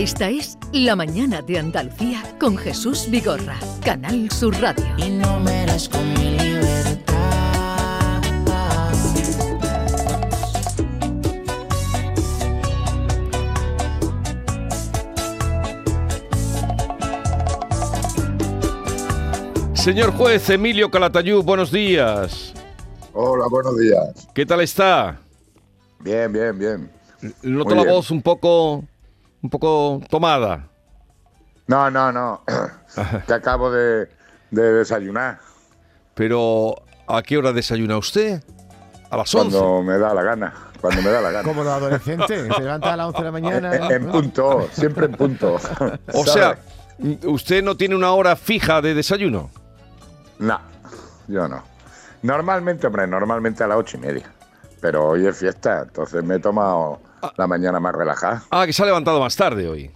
Esta es La Mañana de Andalucía con Jesús Vigorra, Canal Sur Radio. y no merezco mi libertad. Señor juez Emilio Calatayud, buenos días. Hola, buenos días. ¿Qué tal está? Bien, bien, bien. Noto Muy la bien. voz un poco, un poco tomada. No, no, no. que acabo de, de desayunar Pero, ¿a qué hora desayuna usted? A las 11. cuando me da la gana. Cuando me da la gana. Como los adolescentes, se levantan a las 11 de la mañana. En, en punto, siempre en punto. O sea, ¿usted no tiene una hora fija de desayuno? No, yo no. Normalmente, hombre, normalmente a las ocho y media. Pero hoy es fiesta, entonces me he tomado la mañana más relajada. Ah, que se ha levantado más tarde hoy.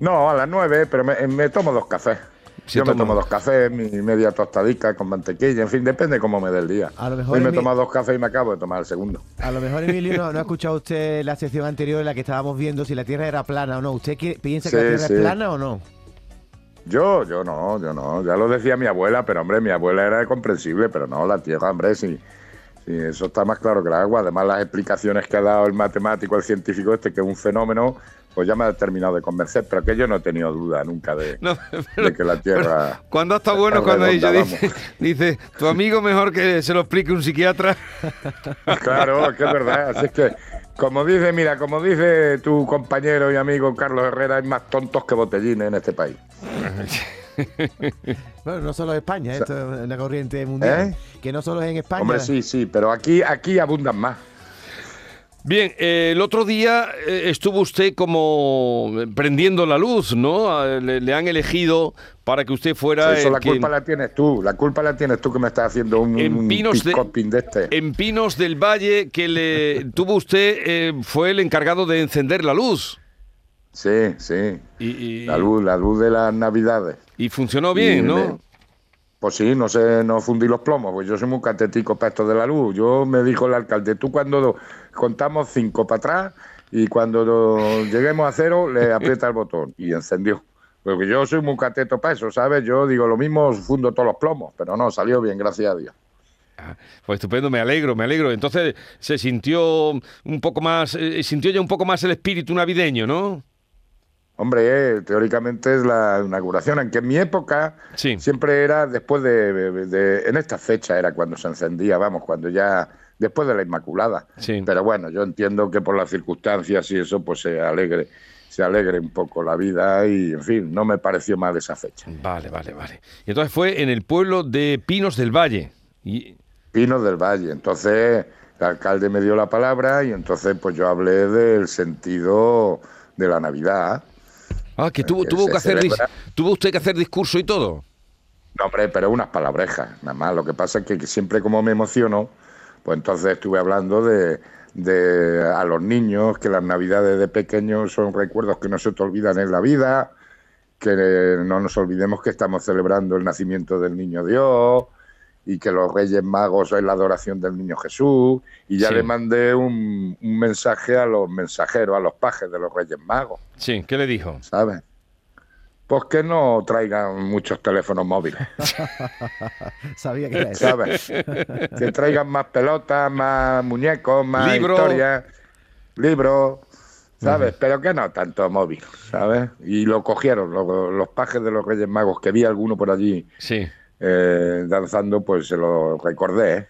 No, a las nueve, pero me, me tomo dos cafés. Se yo me tomo dos cafés, mi media tostadica con mantequilla, en fin, depende cómo me dé el día. A lo mejor Hoy me he mi- tomado dos cafés y me acabo de tomar el segundo. A lo mejor, Emilio, no, no ha escuchado usted la sección anterior en la que estábamos viendo si la Tierra era plana o no. ¿Usted qué- piensa que la Tierra sí. es plana o no? Yo, yo no, yo no. Ya lo decía mi abuela, pero hombre, mi abuela era comprensible, pero no, la tierra, hombre, sí. Sí, eso está más claro que el agua. Además, las explicaciones que ha dado el matemático, el científico este, que es un fenómeno, pues ya me ha terminado de convencer, pero que yo no he tenido duda nunca de, No, de que la tierra... Cuando está bueno, cuando dice, dice, tu amigo mejor que se lo explique un psiquiatra. Claro, que es verdad. Así es que, como dice, mira, como dice tu compañero y amigo Carlos Herrera, hay más tontos que botellines en este país. Bueno, no solo en España, esto es una corriente mundial. ¿Eh? Que no solo es en España. Hombre, sí, sí, pero aquí, aquí abundan más. Bien, eh, el otro día eh, estuvo usted como prendiendo la luz, ¿no? Le, le han elegido para que usted fuera Eso la culpa la tienes tú, la culpa la tienes tú que me estás haciendo un, En un de este. en Pinos del Valle que le tuvo usted eh, fue el encargado de encender la luz Sí, sí. y, y- La luz, la luz de las navidades. y funcionó bien, Y ¿no? Pues sí, no sé, no fundí los plomos, pues yo soy muy catético para esto de la luz. Yo me dijo el alcalde, tú cuando contamos cinco para atrás y cuando lleguemos a cero le aprieta el botón y encendió. Porque yo soy muy cateto para eso, ¿sabes? Yo digo lo mismo, fundo todos los plomos, pero no, salió bien, gracias a Dios. Pues estupendo, me alegro, me alegro. Entonces se sintió un poco más, eh, sintió ya un poco más el espíritu navideño, ¿no? Hombre, eh, teóricamente es la inauguración, aunque en mi época Sí. siempre era después de, de- de- En esta fecha era cuando se encendía, vamos, cuando ya. Después de la Inmaculada. Sí. Pero bueno, yo entiendo que por las circunstancias y eso, pues se alegre, se alegre un poco la vida y, en fin, no me pareció mal esa fecha. Vale, vale, vale. Y entonces fue en el pueblo de Pinos del Valle. Y, Pinos del Valle. Entonces, el alcalde me dio la palabra y entonces, pues yo hablé del sentido de la Navidad. Ah, que tuvo, Que tuvo que hacer, tuvo usted que hacer discurso y todo. No, hombre, pero unas palabrejas, nada más. Lo que pasa es que siempre como me emociono, pues entonces estuve hablando de, de a los niños, que las navidades de pequeños son recuerdos que no se te olvidan en la vida, que no nos olvidemos que estamos celebrando el nacimiento del niño Dios y que los Reyes Magos es la adoración del niño Jesús. Y ya Sí. le mandé un, un mensaje a los mensajeros, a los pajes de los Reyes Magos, Sí, ¿qué le dijo? ¿sabes? Pues que no traigan muchos teléfonos móviles. Sabía que era eso. ¿sabes? que traigan más pelotas, más muñecos, más Libro. historias, libros, ¿sabes? Pero que no tanto móvil, ¿sabes? Y lo cogieron, lo- los pajes de los Reyes Magos, que vi alguno por allí Sí. Eh, danzando, pues se lo recordé. ¿eh?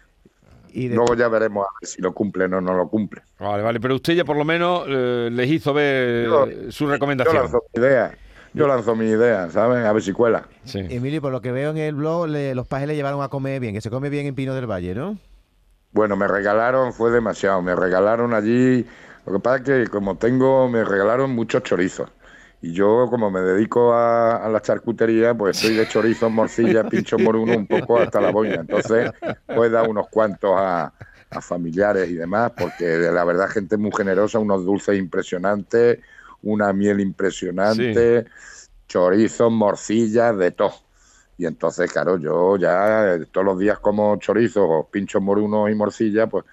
Y de- Luego ya veremos a ver si lo cumplen o no lo cumplen. Vale, vale, pero usted ya por lo menos eh, les hizo ver Yo- su Yo recomendación. lanzo mi idea, yo lanzo mi idea, ¿sabes? A ver si cuela. Sí. Emilio, por lo que veo en el blog, le- los pajes le llevaron a comer bien, que se come bien en Pino del Valle, ¿no? Bueno, me regalaron, fue demasiado, me regalaron allí, lo que pasa es que como tengo, me regalaron muchos chorizos. Y yo, como me dedico a, a la charcutería, pues soy de chorizos, morcillas, pincho moruno, un poco hasta la boina. Entonces, pues dar unos cuantos a, a familiares y demás, porque la verdad, gente muy generosa, unos dulces impresionantes, una miel impresionante, chorizos, morcillas, de todo. Y entonces, claro, yo ya eh, todos los días como chorizos, o pinchos morunos y morcilla, pues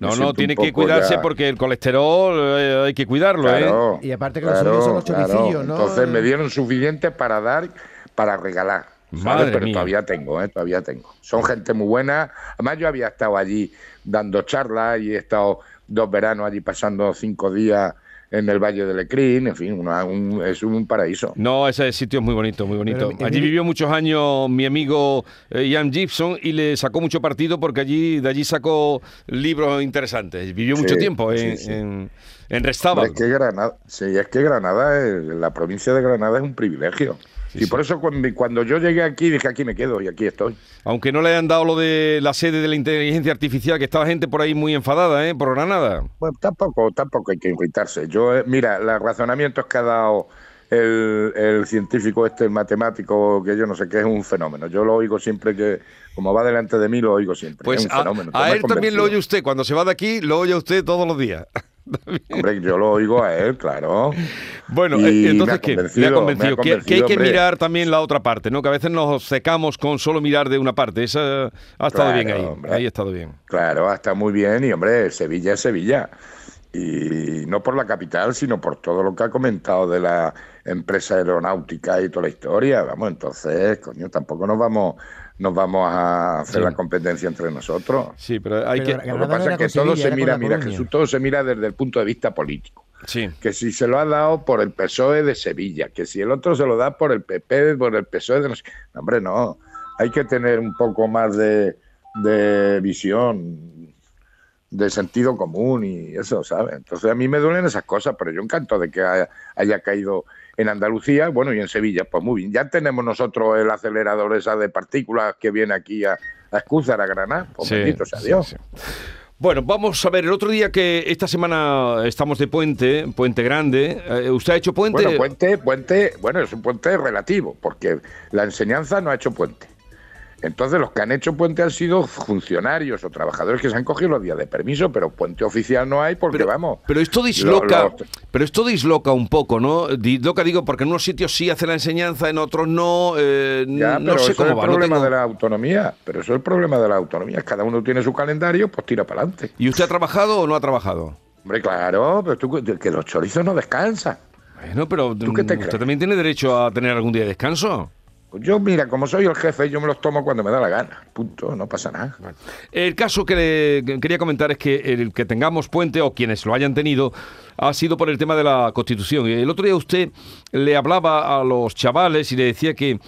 No, no, tiene que cuidarse ya- porque el colesterol eh, hay que cuidarlo, ¿eh? Claro, Y aparte que los suyos son los choricillos, ¿no? Entonces me dieron suficiente para dar, para regalar. ¿sabes? Madre Pero mía. todavía tengo, ¿eh? todavía tengo. Son gente muy buena. Además yo había estado allí dando charlas y he estado dos veranos allí pasando cinco días en el Valle de Lecrín. En fin, una- un- es un paraíso. No, ese sitio es muy bonito, muy bonito. Pero, allí vivió muchos años mi amigo eh, Ian Gibson y le sacó mucho partido porque allí de allí sacó libros interesantes. Vivió mucho Sí, tiempo en, sí, sí. en, en Restábal. Es que Granada, sí, es que Granada, es- la provincia de Granada es un privilegio. Y por eso cuando, cuando yo llegué aquí dije aquí me quedo y aquí estoy. Aunque no le hayan dado lo de la sede de la inteligencia artificial, que está la gente por ahí muy enfadada, ¿eh? Por Granada. Bueno, tampoco, tampoco hay que irritarse. Yo, eh, mira, los razonamientos que ha dado el, el científico este, el matemático, que yo no sé qué, es un fenómeno. Yo lo oigo siempre que, como va delante de mí, lo oigo siempre. Pues es un a, fenómeno. a él también lo oye usted. Cuando se va de aquí, lo oye usted todos los días. Hombre, yo lo oigo a él, claro. Bueno, Y eh, me entonces, ha ¿qué? convencido, Le ha convencido. me ha Que- que, hay que hombre. mirar también la otra parte, ¿no? Que a veces nos secamos con solo mirar de una parte. Esa ha estado Claro, bien ahí. hombre. Ahí ha estado bien. Claro, está muy bien y, hombre, Sevilla es Sevilla. Y no por la capital, sino por todo lo que ha comentado de la empresa aeronáutica y toda la historia. Vamos, entonces, coño, tampoco nos vamos nos vamos a hacer Sí. la competencia entre nosotros. Sí, pero hay Pero que... Granada Lo que pasa es que todo se mira, mira. Jesús, todo se mira desde el punto de vista político. Sí. Que si se lo ha dado por el PSOE de Sevilla, que si el otro se lo da por el PP, por el PSOE de no sé. No, Hombre, no. Hay que tener un poco más de, de visión, de sentido común y eso, ¿sabes? Entonces a mí me duelen esas cosas, pero yo encanto de que haya, haya caído en Andalucía, bueno, y en Sevilla, pues muy bien. Ya tenemos nosotros el acelerador esa de partículas que viene aquí a, a Escúzar, a Granada. Pues Sí, bendito sea Dios. sí. Bueno, vamos a ver, el otro día que esta semana estamos de puente, puente grande, eh, ¿usted ha hecho puente? Bueno, puente, puente, bueno, es un puente relativo, porque la enseñanza no ha hecho puente. Entonces, los que han hecho puente han sido funcionarios o trabajadores que se han cogido los días de permiso, pero puente oficial no hay porque, pero, vamos. pero esto disloca, lo- lo- pero esto disloca un poco, ¿no? Disloca, digo, porque en unos sitios sí hace la enseñanza, en otros no. eh, ya, no pero sé eso cómo es el va. no problema tengo- de la autonomía. Pero eso es el problema de la autonomía. Cada uno tiene su calendario, pues tira para adelante. ¿Y usted ha trabajado o no ha trabajado? Hombre, claro, pero tú, que los chorizos no descansan. Bueno, pero ¿Tú qué te usted crees? también tiene derecho a tener algún día de descanso. Pues yo, mira, como soy el jefe, yo me los tomo cuando me da la gana. Punto, no pasa nada. El caso que le que quería comentar es que el que tengamos puente o quienes lo hayan tenido ha sido por el tema de la Constitución. Y El otro día usted le hablaba a los chavales y le decía que,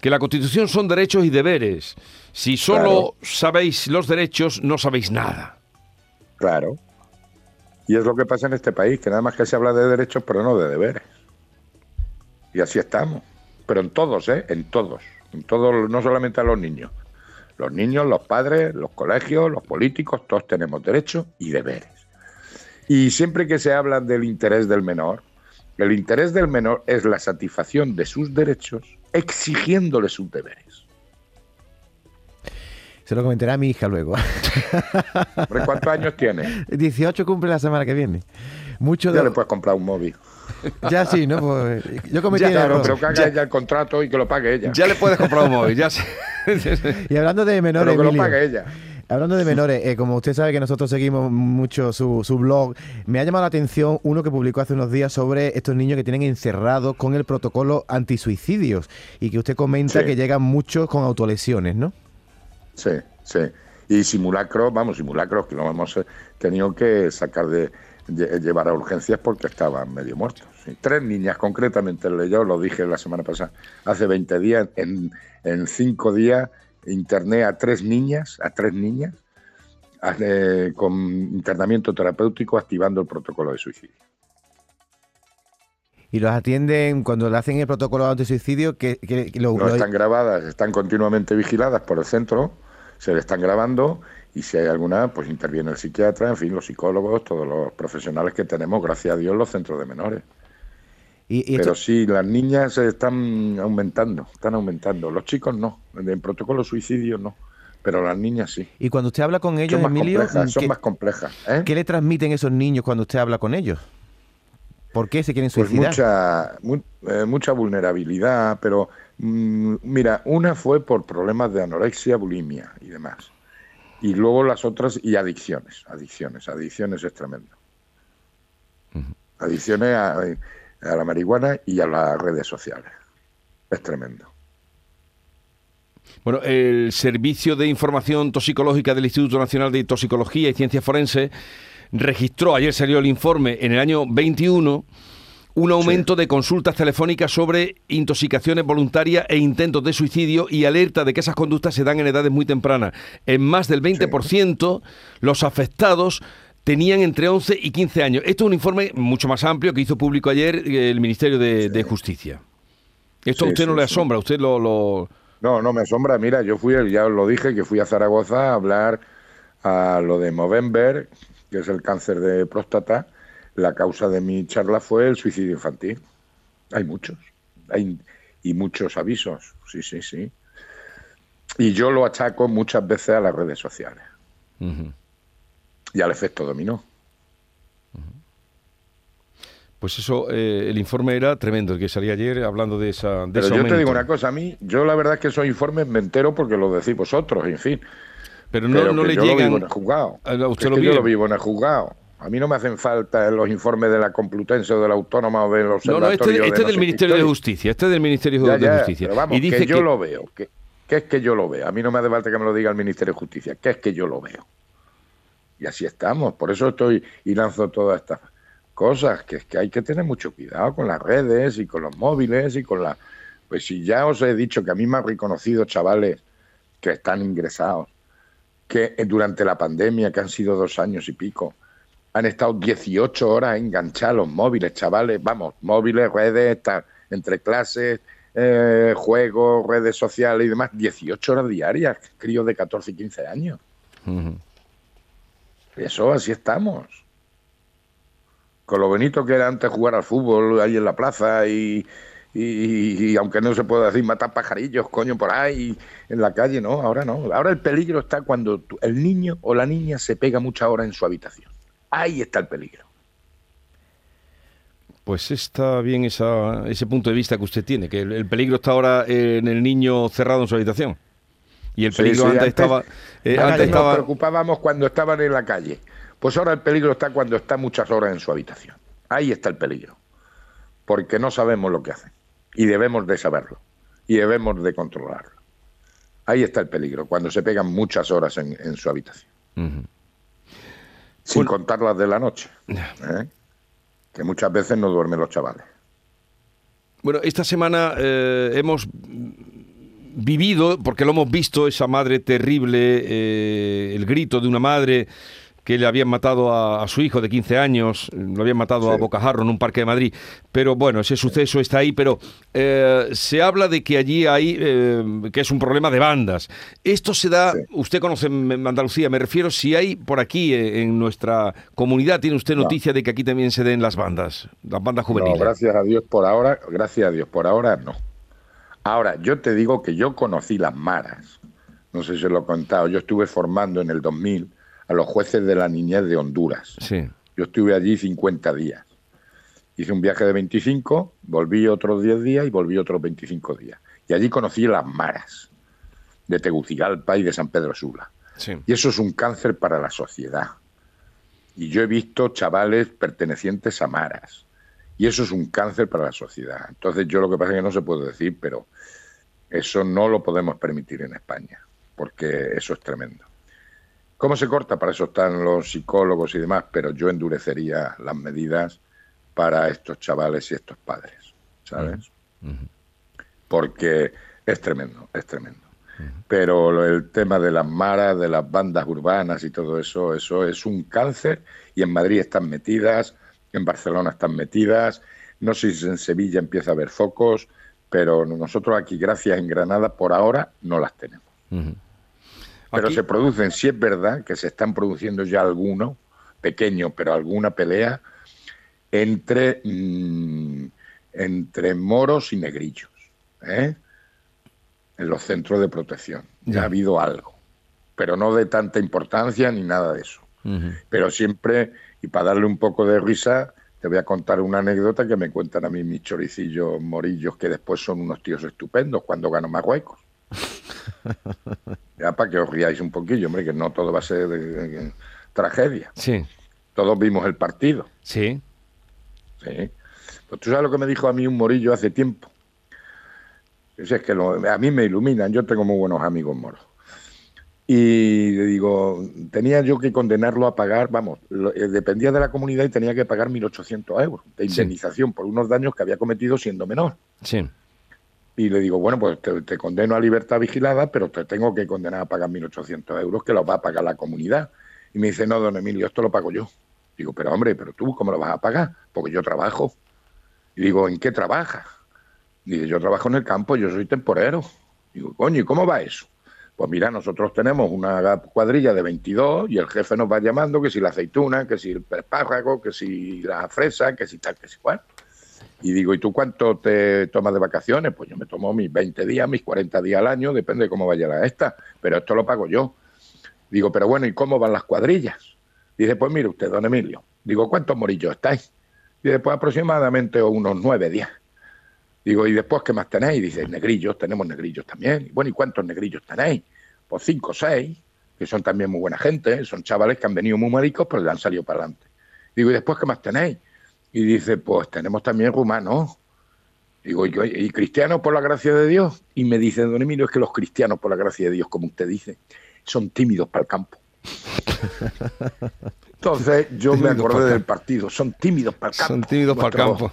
que la Constitución son derechos y deberes. Si solo Claro. sabéis los derechos, no sabéis nada. Claro. Y es lo que pasa en este país, que nada más que se habla de derechos, pero no de deberes. Y así estamos. Pero en todos, ¿eh? En todos. En todos, no solamente a los niños. Los niños, los padres, los colegios, los políticos, todos tenemos derechos y deberes. Y siempre que se habla del interés del menor, el interés del menor es la satisfacción de sus derechos exigiéndole sus deberes. Se lo comentará a mi hija luego. ¿Cuántos años tiene? 18 cumple la semana que viene. Mucho de... Ya le puedes comprar un móvil. Ya sí, ¿no? Pues, yo cometí el Claro, pero que haga ella el contrato y que lo pague ella. Ya le puedes comprar un móvil, ya sé. Y hablando de menores, pero que lo pague ella. Hablando de menores, eh, como usted sabe que nosotros seguimos mucho su, su blog, me ha llamado la atención uno que publicó hace unos días sobre estos niños que tienen encerrados con el protocolo antisuicidios y que usted comenta Sí. que llegan muchos con autolesiones, ¿no? Sí, sí. Y simulacros, vamos, simulacros que lo hemos tenido que sacar de llevar a urgencias porque estaban medio muertos. sí. Tres niñas, concretamente, yo lo dije la semana pasada, hace 20 días, en, en cinco días interné a tres niñas, a tres niñas, eh, con internamiento terapéutico activando el protocolo de suicidio. Y los atienden cuando le hacen el protocolo antisuicidio, que, que- que lo, No lo- están grabadas, están continuamente vigiladas por el centro, se le están grabando y si hay alguna, pues interviene el psiquiatra, en fin, los psicólogos, todos los profesionales que tenemos, gracias a Dios, los centros de menores. y- y esto- Pero sí, las niñas están aumentando, están aumentando. Los chicos no, en protocolo suicidio no, pero las niñas sí. y cuando usted habla con ellos, Son más Emilio, complejas, son ¿qué, más complejas. ¿eh? qué le transmiten esos niños cuando usted habla con ellos? ¿Por qué se quieren Pues suicidar? mucha, mu- eh, mucha vulnerabilidad, pero mm, mira, una fue por problemas de anorexia, bulimia y demás. Y luego las otras, y adicciones, adicciones, adicciones es tremendo. Adicciones a, a la marihuana y a las redes sociales. Es tremendo. Bueno, el Servicio de Información Toxicológica del Instituto Nacional de Toxicología y Ciencias Forenses registró, ayer salió el informe, en el año 21, un aumento de consultas telefónicas sobre intoxicaciones voluntarias e intentos de suicidio y alerta de que esas conductas se dan en edades muy tempranas. En más del 20%, los afectados tenían entre 11 y 15 años. Esto es un informe mucho más amplio que hizo público ayer el Ministerio de, de Justicia. Esto a usted no le asombra, usted lo... lo- No, no me asombra. Mira, yo fui, ya os lo dije, que fui a Zaragoza a hablar a lo de Movember, que es el cáncer de próstata. La causa de mi charla fue el suicidio infantil. Hay muchos. Hay, y muchos avisos. Sí, sí, sí. Y yo lo achaco muchas veces a las redes sociales y al efecto dominó. Pues eso, eh, el informe era tremendo, el que salía ayer hablando de esa... De Pero yo te digo una cosa, a mí, yo la verdad es que esos informes me entero porque lo decís vosotros, en fin. Pero no, Pero no le yo lo llegan... vivo en el juzgado. No, usted Es lo que yo lo vivo en el juzgado. A mí no me hacen falta los informes de la Complutense o de la Autónoma o del No, Observatorio no, este, de este no es del Ministerio de. Justicia, este es del Ministerio Ya, de ya, Justicia. pero vamos, y dice que yo lo veo. Que, que es que yo lo veo. A mí no me hace falta que me lo diga el Ministerio de Justicia. Que es que yo lo veo. Y así estamos. Por eso estoy y lanzo todas estas cosas. Que es que hay que tener mucho cuidado con las redes y con los móviles y con la... Pues si ya os he dicho que a mí me han reconocido chavales que están ingresados, que durante la pandemia, que han sido dos años y pico, han estado 18 horas enganchados los móviles, chavales, vamos, móviles, redes, entre clases, eh, juegos, redes sociales y demás, 18 horas diarias, críos de 14 y 15 años. Ujú. Eso, así estamos. Con lo bonito que era antes jugar al fútbol ahí en la plaza y, y- y aunque no se puede decir matar pajarillos, coño, por ahí en la calle, no, ahora no. Ahora el peligro está cuando el niño o la niña se pega mucha hora en su habitación. Ahí está el peligro. Pues está bien esa, ese punto de vista que usted tiene, que el, el peligro está ahora en el niño cerrado en su habitación. Y el peligro sí, antes, antes- estaba... eh, Antes nos estaba preocupábamos cuando estaban en la calle. Pues ahora el peligro está cuando está muchas horas en su habitación. Ahí está el peligro. Porque no sabemos lo que hacen. Y debemos de saberlo. Y debemos de controlarlo. Ahí está el peligro, cuando se pegan muchas horas en, en su habitación. Sin Bueno. contar las de la noche. ¿eh? Que muchas veces no duermen los chavales. Bueno, esta semana eh, hemos vivido, porque lo hemos visto, esa madre terrible, eh, el grito de una madre que le habían matado a, a su hijo de 15 años, lo habían matado a. Bocajarro en un parque de Madrid. Pero bueno, ese suceso está ahí, pero eh, se habla de que allí hay, eh, que es un problema de bandas. Esto se da, Sí. usted conoce Andalucía, me refiero, si hay por aquí eh, en nuestra comunidad, ¿tiene usted No. noticia de que aquí también se den las bandas, las bandas No, juveniles? gracias a Dios por ahora, gracias a Dios por ahora no. Ahora, yo te digo que yo conocí las maras. No sé si lo he contado. Yo estuve formando en el 2000 a los jueces de la niñez de Honduras. Sí. Yo estuve allí 50 días. Hice un viaje de 25, volví otros 10 días y volví otros 25 días. Y allí conocí las maras de Tegucigalpa y de San Pedro Sula. Sí. Y eso es un cáncer para la sociedad. Y yo he visto chavales pertenecientes a maras. Y eso es un cáncer para la sociedad. Entonces yo lo que pasa es que no se puede decir, pero eso no lo podemos permitir en España, porque eso es tremendo. ¿Cómo se corta? Para eso están los psicólogos y demás, pero yo endurecería las medidas para estos chavales y estos padres, ¿sabes? Porque es tremendo, es tremendo. Pero el tema de las maras, de las bandas urbanas y todo eso, eso es un cáncer y en Madrid están metidas, en Barcelona están metidas, no sé si en Sevilla empieza a haber focos, pero nosotros aquí, gracias en Granada, por ahora no las tenemos. Pero Aquí- se producen, sí es verdad que se están produciendo ya algunos, pequeños, pero alguna pelea entre, mm, entre moros y negrillos, ¿eh? en los centros de protección. Ya Ya. ha habido algo, pero no de tanta importancia ni nada de eso. Pero siempre, y para darle un poco de risa, te voy a contar una anécdota que me cuentan a mí mis choricillos morillos, que después son unos tíos estupendos cuando ganó Marruecos. Ya para que os riáis un poquillo, hombre, que no todo va a ser eh, tragedia. Sí, Todos vimos el partido. sí. Sí. Pues tú sabes lo que me dijo a mí un morillo hace tiempo. Es que lo- a mí me iluminan, yo tengo muy buenos amigos moros. Y le digo, tenía yo que condenarlo a pagar, vamos, lo- eh, dependía de la comunidad y tenía que pagar 1.800 euros de Sí. indemnización por unos daños que había cometido siendo menor. Sí. Y le digo, bueno, pues te, condeno a libertad vigilada, pero te tengo que condenar a pagar 1.800 euros que los va a pagar la comunidad. Y me dice, no, don Emilio, esto lo pago yo. Digo, pero hombre, pero tú, ¿cómo lo vas a pagar? Porque yo trabajo. Y digo, ¿en qué trabajas? Dice, yo trabajo en el campo, yo soy temporero. Digo, coño, ¿y cómo va eso? Pues mira, nosotros tenemos una cuadrilla de 22 y el jefe nos va llamando que si la aceituna, que si el espárrago, que si la fresa, que si tal, que si cual. Y digo, ¿y tú cuánto te tomas de vacaciones? Pues yo me tomo mis 20 días, mis 40 días al año, depende de cómo vaya la esta, pero esto lo pago yo. Digo, pero bueno, ¿y cómo van las cuadrillas? Dice, pues mire usted, don Emilio. Digo, ¿cuántos morillos estáis? Dice, pues aproximadamente unos 9, 10. Digo, ¿y después qué más tenéis? Dice, negrillos, tenemos negrillos también. Y bueno, ¿y cuántos negrillos tenéis? Pues 5 o 6, que son también muy buena gente, son chavales que han venido muy maricos, pero le han salido para adelante. Digo, ¿y después qué más tenéis? Y dice, pues tenemos también rumanos. Digo, ¿y, y cristianos por la gracia de Dios? Y me dice, don Emilio, es que los cristianos por la gracia de Dios, como usted dice, son tímidos para el campo. Entonces yo me Tímidos acordé el del partido, son tímidos para el campo. Son tímidos para el campo.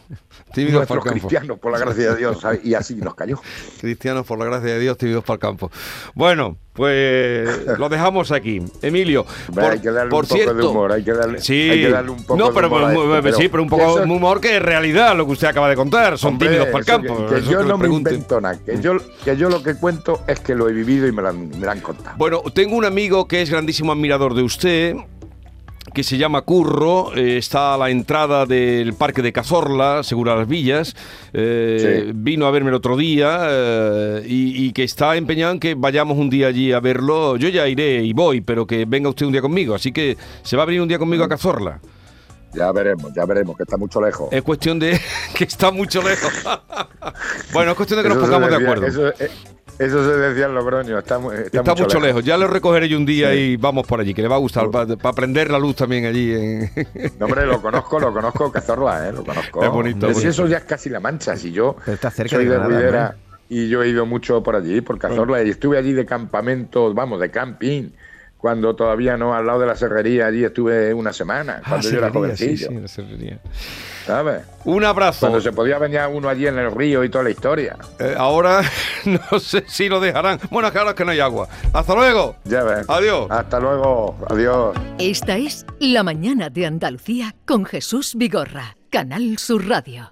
Tímidos para el campo. cristianos, por la gracia de Dios, y así nos cayó. Cristianos, por la gracia de Dios, tímidos para el campo. Bueno, pues lo dejamos aquí. Emilio, por, hay que darle por un poco cierto, de humor, hay que darle, Sí, hay que darle un poco no, de pero, humor mu- esto, pero sí, pero un poco de humor que es realidad lo que usted acaba de contar. Son Hombre, tímidos para el campo. Que, yo no me invento nada, que yo, que yo lo que cuento es que lo he vivido y me lo han, me lo han contado. Bueno, tengo un amigo que es grandísimo admirador de usted, que se llama Curro, eh, está a la entrada del Parque de Cazorla, Segura las Villas, eh, Sí. vino a verme el otro día eh, y, y que está empeñado en que vayamos un día allí a verlo. Yo ya iré y voy, pero que venga usted un día conmigo, así que se va a venir un día conmigo a Cazorla. Ya veremos, ya veremos, que está mucho lejos. Es cuestión de que está mucho lejos. bueno, es cuestión de que nos Eso pongamos de acuerdo. Eso, eso se decía en Logroño, está, está, Está mucho, lejos. Ya lo recogeré yo un día y vamos por allí, que le va a gustar, para prender la luz también allí. En... No, hombre, lo conozco, lo conozco, Cazorla, ¿eh? Lo conozco. Es bonito, Pero si eso ya es casi La Mancha, si yo Pero está cerca soy de de, Ruidera y yo he ido mucho por allí, por Cazorla, y estuve allí de campamento, vamos, de camping, cuando todavía no, al lado de la serrería, allí estuve una semana, cuando yo era Ah, serrería, sí, jovencillo, sí, la serrería. ¿sabes? Un abrazo. Cuando se podía bañar uno allí en el río y toda la historia. Eh, ahora no sé si lo dejarán. Bueno, claro que no hay agua. Hasta luego. Ya ves. Adiós. Hasta luego. Adiós. Esta es La mañana de Andalucía con Jesús Vigorra, Canal Sur Radio.